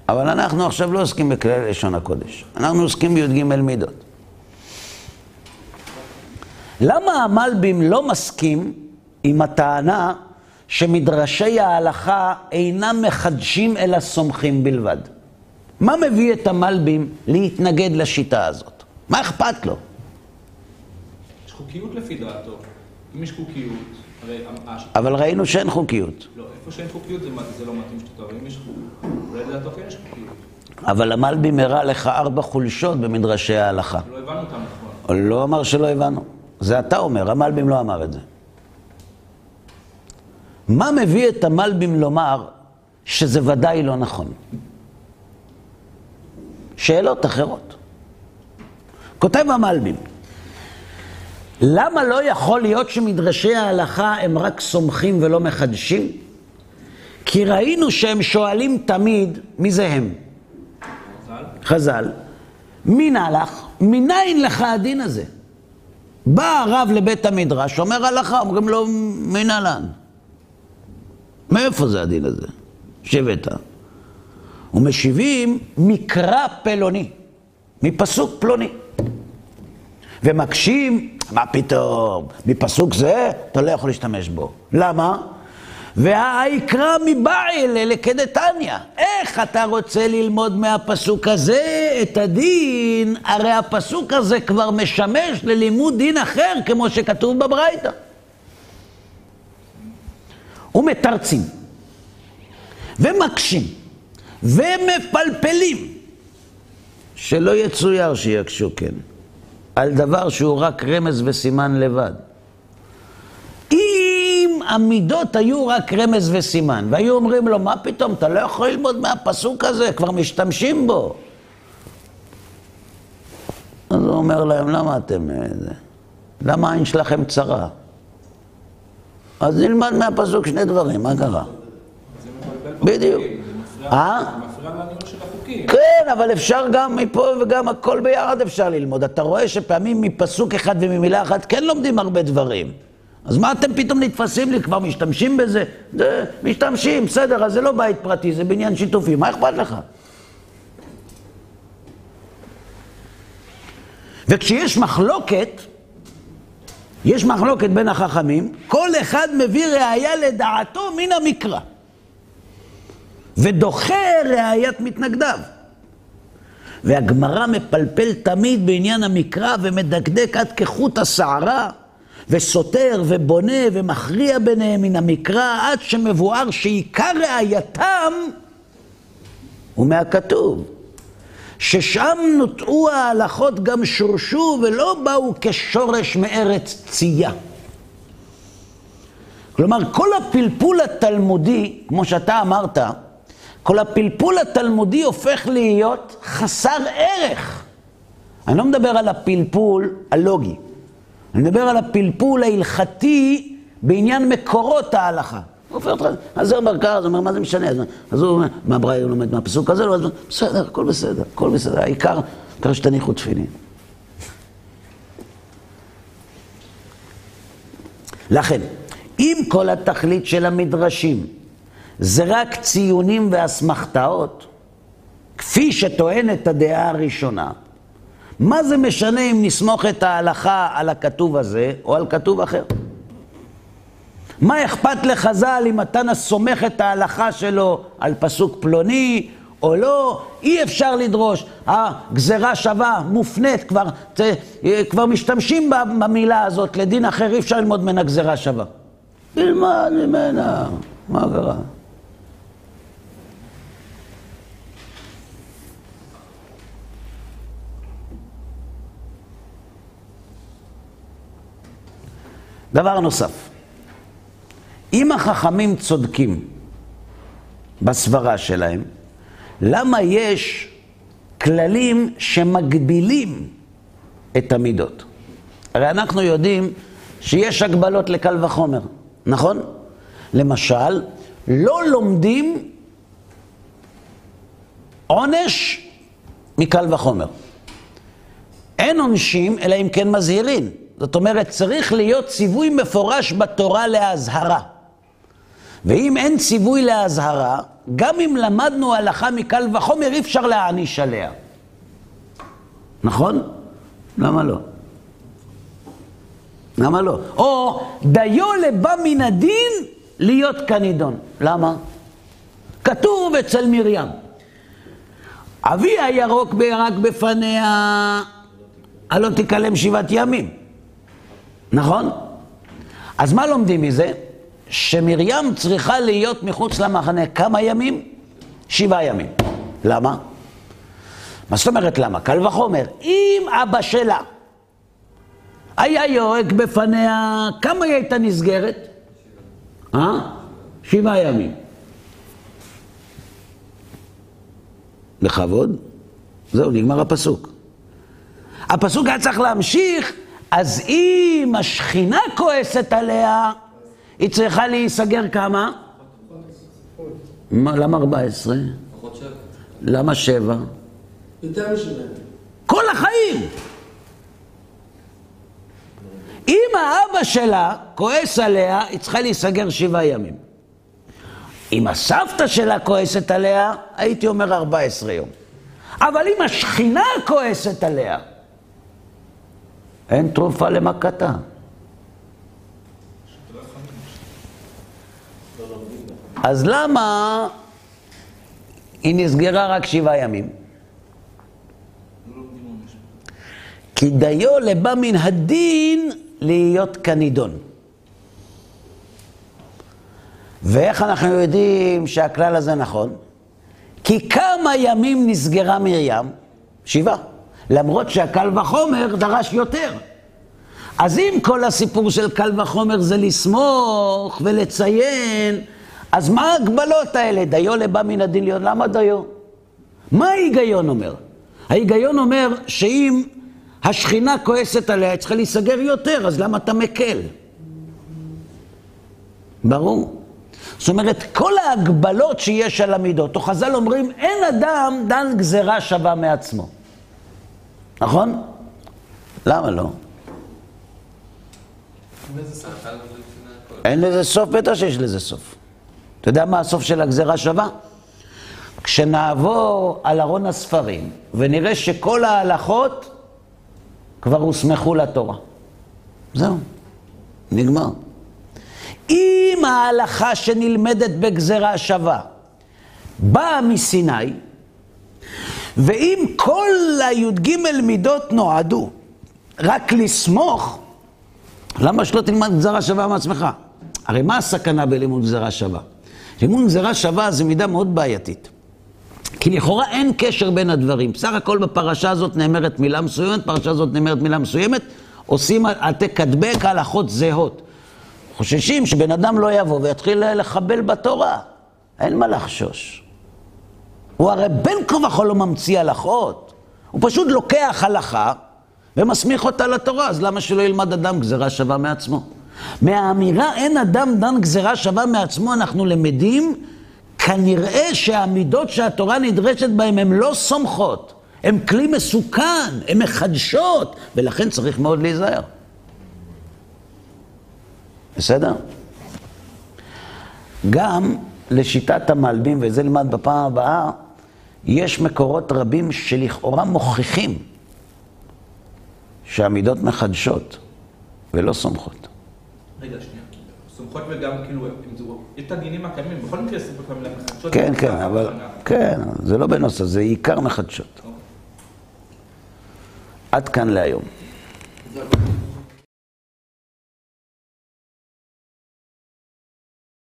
אבל אנחנו עכשיו לא עוסקים בכללי לשון הקודש. אנחנו עוסקים בי"ג מידות. למה המלבים לא מסכים עם הטענה שמדרשי ההלכה אינם מחדשים אלא סומכים בלבד? מה מביא את המלבים להתנגד לשיטה הזאת? מה אכפת לו? יש חוקיות לפי דעתו. אם יש חוקיות, הרי... אבל ראינו שאין חוקיות. לא, איפה שאין חוקיות זה, זה לא מתאים שתותר, אבל אם יש חוקיות, אולי לדעתו כן יש חוקיות. אבל המלבים הראה לך ארבע חולשות במדרשי ההלכה. לא הבנו אותם נכון. הוא לא אמר שלא הבנו. זה אתה אומר, המלבים לא אמר את זה. מה מביא את המלבים לומר שזה ודאי לא נכון? שאלות אחרות. כותב המלבים, למה לא יכול להיות שמדרשי ההלכה הם רק סומכים ולא מחדשים? כי ראינו שהם שואלים תמיד, מי זה הם? מזל? חז"ל, מינה לך, מניין לך הדין הזה? בא הרב לבית המדרש, אומר הלכה, אומרים לו, מינה לן. מאיפה זה הדין הזה? שהבאת? ומשיבים מקרא פלוני, מפסוק פלוני. ומקשים, מה פתאום, מפסוק זה אתה לא יכול להשתמש בו. למה? והעיקרא מבעיל לכדתניא. איך אתה רוצה ללמוד מהפסוק הזה את הדין? הרי הפסוק הזה כבר משמש ללימוד דין אחר, כמו שכתוב בברייתא. ומתרצים, ומקשים, ומפלפלים, שלא יצויר שיקשו כן, על דבר שהוא רק רמז וסימן לבד. אם המידות היו רק רמז וסימן, והיו אומרים לו, מה פתאום, אתה לא יכול ללמוד מהפסוק הזה, כבר משתמשים בו. אז הוא אומר להם, למה אתם... אה? למה העין שלכם צרה? אז נלמד מהפסוק שני דברים, מה קרה? בדיוק. אה? כן, אבל אפשר גם מפה וגם הכל ביחד אפשר ללמוד. אתה רואה שפעמים מפסוק אחד וממילה אחת כן לומדים הרבה דברים. אז מה אתם פתאום נתפסים לי? כבר משתמשים בזה? זה, משתמשים, בסדר, אז זה לא בית פרטי, זה בניין שיתופי, מה אכפת לך? וכשיש מחלוקת, יש מחלוקת בין החכמים, כל אחד מביא ראייה לדעתו מן המקרא. ודוחה ראיית מתנגדיו. והגמרא מפלפל תמיד בעניין המקרא ומדקדק עד כחוט השערה, וסותר ובונה ומכריע ביניהם מן המקרא, עד שמבואר שעיקר ראייתם הוא מהכתוב. ששם נוטעו ההלכות גם שורשו ולא באו כשורש מארץ צייה. כלומר, כל הפלפול התלמודי, כמו שאתה אמרת, כל הפלפול התלמודי הופך להיות חסר ערך. אני לא מדבר על הפלפול הלוגי, אני מדבר על הפלפול ההלכתי בעניין מקורות ההלכה. הוא הופך אותך, אומר ככה, אז הוא אומר, מה זה משנה? אז, הוא אומר, מה ברייר לומד מהפסוק הזה? לא, אז בסדר, הכל בסדר, הכל בסדר, העיקר, העיקר שתניחו תפילין. לכן, אם כל התכלית של המדרשים זה רק ציונים ואסמכתאות, כפי שטוענת הדעה הראשונה, מה זה משנה אם נסמוך את ההלכה על הכתוב הזה או על כתוב אחר? מה אכפת לחז"ל אם אתה סומך את ההלכה שלו על פסוק פלוני או לא? אי אפשר לדרוש. הגזרה שווה, מופנית, כבר, ת, כבר משתמשים במילה הזאת לדין אחר, אי אפשר ללמוד ממנה גזרה שווה. תלמד ממנה, מה קרה? דבר נוסף, החכמים צודקים בסברה שלהם, למה יש כללים שמגבילים את המידות? הרי אנחנו יודעים שיש הגבלות לקל וחומר, נכון? למשל, לא לומדים עונש מקל וחומר. אין עונשים, אלא אם כן מזהירים. זאת אומרת, צריך להיות ציווי מפורש בתורה להזהרה. ואם אין ציווי להזהרה, גם אם למדנו הלכה מקל וחומר, אי אפשר להעניש עליה. נכון? למה לא? למה לא? או דיו לבא מן הדין להיות כנידון. למה? כתוב אצל מרים. אבי הירוק בירק בפניה, הלא תיכלם שבעת ימים. נכון? אז מה לומדים מזה? שמרים צריכה להיות מחוץ למחנה כמה ימים? שבעה ימים. למה? מה זאת אומרת למה? קל וחומר. אם אבא שלה היה יורק בפניה, כמה היא הייתה נסגרת? אה? שבעה ימים. בכבוד? זהו, נגמר הפסוק. הפסוק היה צריך להמשיך, אז אם השכינה כועסת עליה, היא צריכה להיסגר כמה? מה, למה 14? פחות שבע. למה 7? יותר משבע. כל החיים. אם האבא שלה כועס עליה, היא צריכה להיסגר שבעה ימים. אם הסבתא שלה כועסת עליה, הייתי אומר 14 יום. אבל אם השכינה כועסת עליה, אין תרופה למכתה. אז למה היא נסגרה רק שבעה ימים? כי דיו לבא מן הדין להיות כנידון. ואיך אנחנו יודעים שהכלל הזה נכון? כי כמה ימים נסגרה מרים? שבעה. למרות שהקל וחומר דרש יותר. אז אם כל הסיפור של קל וחומר זה לסמוך ולציין, אז מה ההגבלות האלה? דיו לבא מן הדין להיות, למה דיו? מה ההיגיון אומר? ההיגיון אומר שאם השכינה כועסת עליה, היא צריכה להיסגר יותר, אז למה אתה מקל? ברור. זאת אומרת, כל ההגבלות שיש על המידות, או חז"ל אומרים, אין אדם דן גזירה שווה מעצמו. נכון? למה לא? אין לזה סוף, בטח שיש לזה סוף. אתה יודע מה הסוף של הגזירה שווה? כשנעבור על ארון הספרים ונראה שכל ההלכות כבר הוסמכו לתורה. זהו, נגמר. אם ההלכה שנלמדת בגזרה שווה באה מסיני, ואם כל הי"ג מידות נועדו רק לסמוך, למה שלא תלמד גזרה שווה מעצמך? הרי מה הסכנה בלימוד גזרה שווה? לימוד גזרה שווה זה מידה מאוד בעייתית. כי לכאורה אין קשר בין הדברים. בסך הכל בפרשה הזאת נאמרת מילה מסוימת, פרשה הזאת נאמרת מילה מסוימת, עושים העתק הדבק הלכות זהות. חוששים שבן אדם לא יבוא ויתחיל לחבל בתורה. אין מה לחשוש. הוא הרי בין כה וכה לא ממציא הלכות. הוא פשוט לוקח הלכה ומסמיך אותה לתורה, אז למה שלא ילמד אדם גזירה שווה מעצמו? מהאמירה אין אדם דן גזירה שווה מעצמו, אנחנו למדים כנראה שהמידות שהתורה נדרשת בהן הן לא סומכות, הן כלי מסוכן, הן מחדשות, ולכן צריך מאוד להיזהר. בסדר? גם לשיטת המלבים, וזה נלמד בפעם הבאה, יש מקורות רבים שלכאורה מוכיחים שהמידות מחדשות ולא סומכות. רגע, שנייה. סומכות וגם, כאילו, אם זה... יש את הדינים הקיימים, בכל מקרה סומכות המילה מחדשות. כן, כן, אבל... כן, זה לא בנוסף, זה עיקר מחדשות. עד כאן להיום.